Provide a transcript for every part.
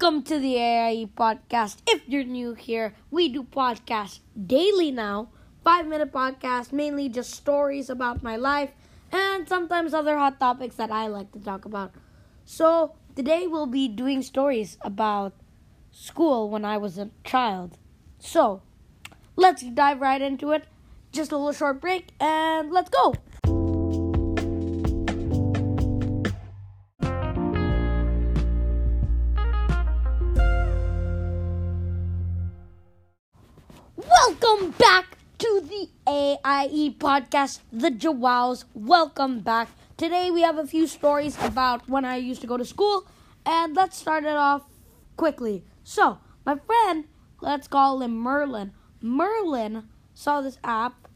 Welcome to the AIE podcast. If you're new here, we do podcasts daily now. Five minute podcast, mainly just stories about my life and sometimes other hot topics that I like to talk about. So, today we'll be doing stories about school when I was a child. So, let's dive right into it. Just a little short break and let's go. Welcome back to the AIE podcast, The Jawows. Welcome back. Today we have a few stories about when I used to go to school, and let's start it off quickly. So, my friend, let's call him Merlin. Merlin saw this app.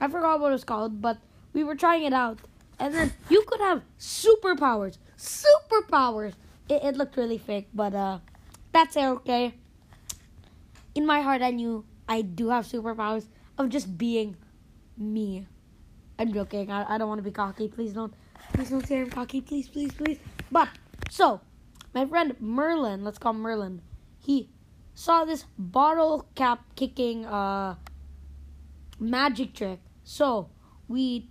I forgot what it was called, but we were trying it out. And then you could have superpowers. Superpowers. It, it looked really fake, but uh, that's okay. In my heart, I knew I do have superpowers of just being me. I'm joking. I, I don't want to be cocky. Please don't. Please don't say I'm cocky. Please, please, please. But so, my friend Merlin, let's call him Merlin. He saw this bottle cap kicking uh magic trick. So we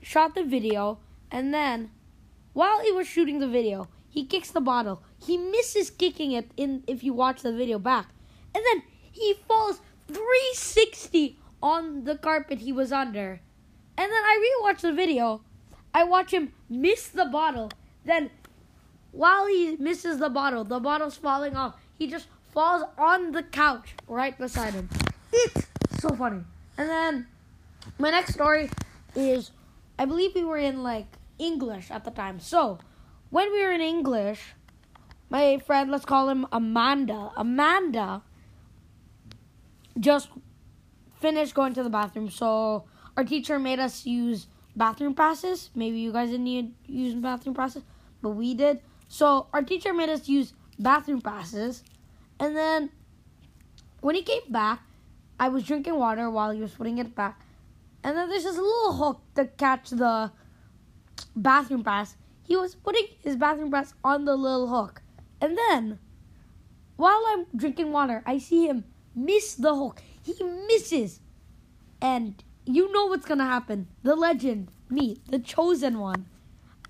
shot the video, and then while he was shooting the video, he kicks the bottle. He misses kicking it in if you watch the video back, and then he falls 360 on the carpet he was under. And then I rewatch the video. I watch him miss the bottle. Then, while he misses the bottle, the bottle's falling off. He just falls on the couch right beside him. It's so funny. And then, my next story is I believe we were in like English at the time. So, when we were in English, my friend, let's call him Amanda. Amanda just finished going to the bathroom. So our teacher made us use bathroom passes. Maybe you guys didn't need use bathroom passes, but we did. So our teacher made us use bathroom passes. And then when he came back, I was drinking water while he was putting it back. And then there's this little hook to catch the bathroom pass. He was putting his bathroom pass on the little hook. And then while I'm drinking water, I see him miss the hook. He misses. And you know what's gonna happen. The legend, me, the chosen one.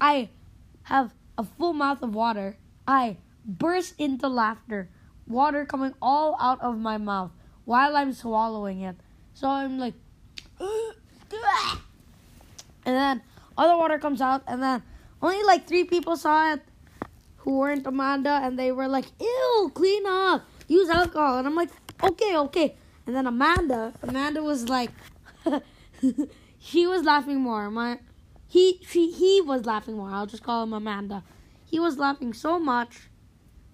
I have a full mouth of water. I burst into laughter. Water coming all out of my mouth while I'm swallowing it. So I'm like, and then the water comes out, and then only like three people saw it who weren't Amanda, and they were like, ew, clean up, use alcohol. And I'm like, okay, okay. And then Amanda, Amanda was like, she was laughing more. My, he, she, he was laughing more. I'll just call him Amanda. He was laughing so much,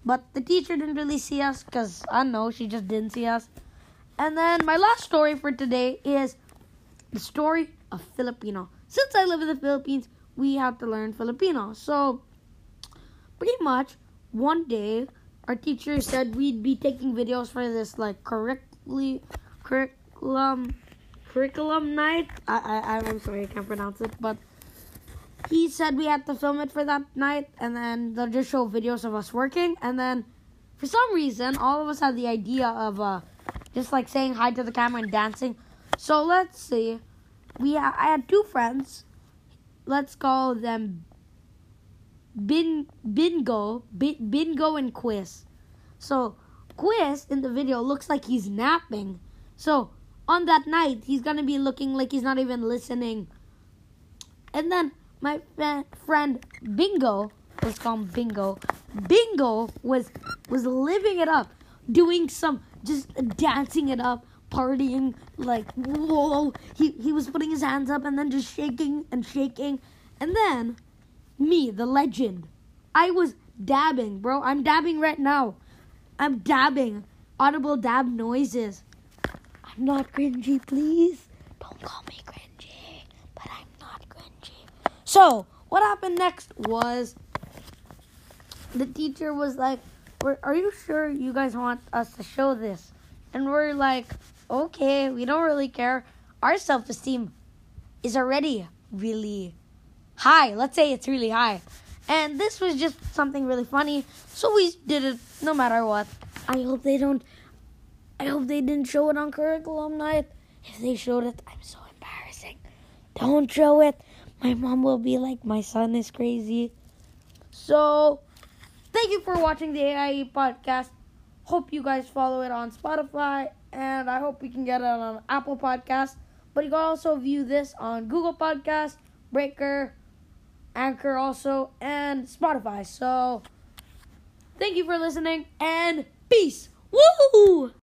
but the teacher didn't really see us because I know she just didn't see us. And then my last story for today is the story of Filipino. Since I live in the Philippines, we have to learn Filipino. So, pretty much, one day our teacher said we'd be taking videos for this like curriculi, curriculum curriculum night. I, I I'm sorry I can't pronounce it, but he said we had to film it for that night, and then they'll just show videos of us working, and then for some reason all of us had the idea of uh just like saying hi to the camera and dancing. So let's see, we ha- I had two friends. Let's call them bin bingo bin, bingo and quiz. So quiz in the video looks like he's napping. So on that night he's gonna be looking like he's not even listening. And then my friend bingo let's call him bingo. Bingo was was living it up doing some just dancing it up partying like whoa. He he was putting his hands up and then just shaking and shaking. And then me, the legend. I was dabbing, bro. I'm dabbing right now. I'm dabbing. Audible dab noises. I'm not cringy, please. Don't call me cringy, but I'm not cringy. So, what happened next was the teacher was like, Are you sure you guys want us to show this? And we're like, Okay, we don't really care. Our self esteem is already really high. Let's say it's really high. And this was just something really funny, so we did it no matter what. I hope they don't. I hope they didn't show it on curriculum night. If they showed it, I'm so embarrassing. Don't show it. My mom will be like, my son is crazy. So, thank you for watching the AIE podcast. Hope you guys follow it on Spotify, and I hope we can get it on Apple Podcast. But you can also view this on Google Podcast, Breaker, Anchor also, and Spotify. So, thank you for listening, and peace. Woo!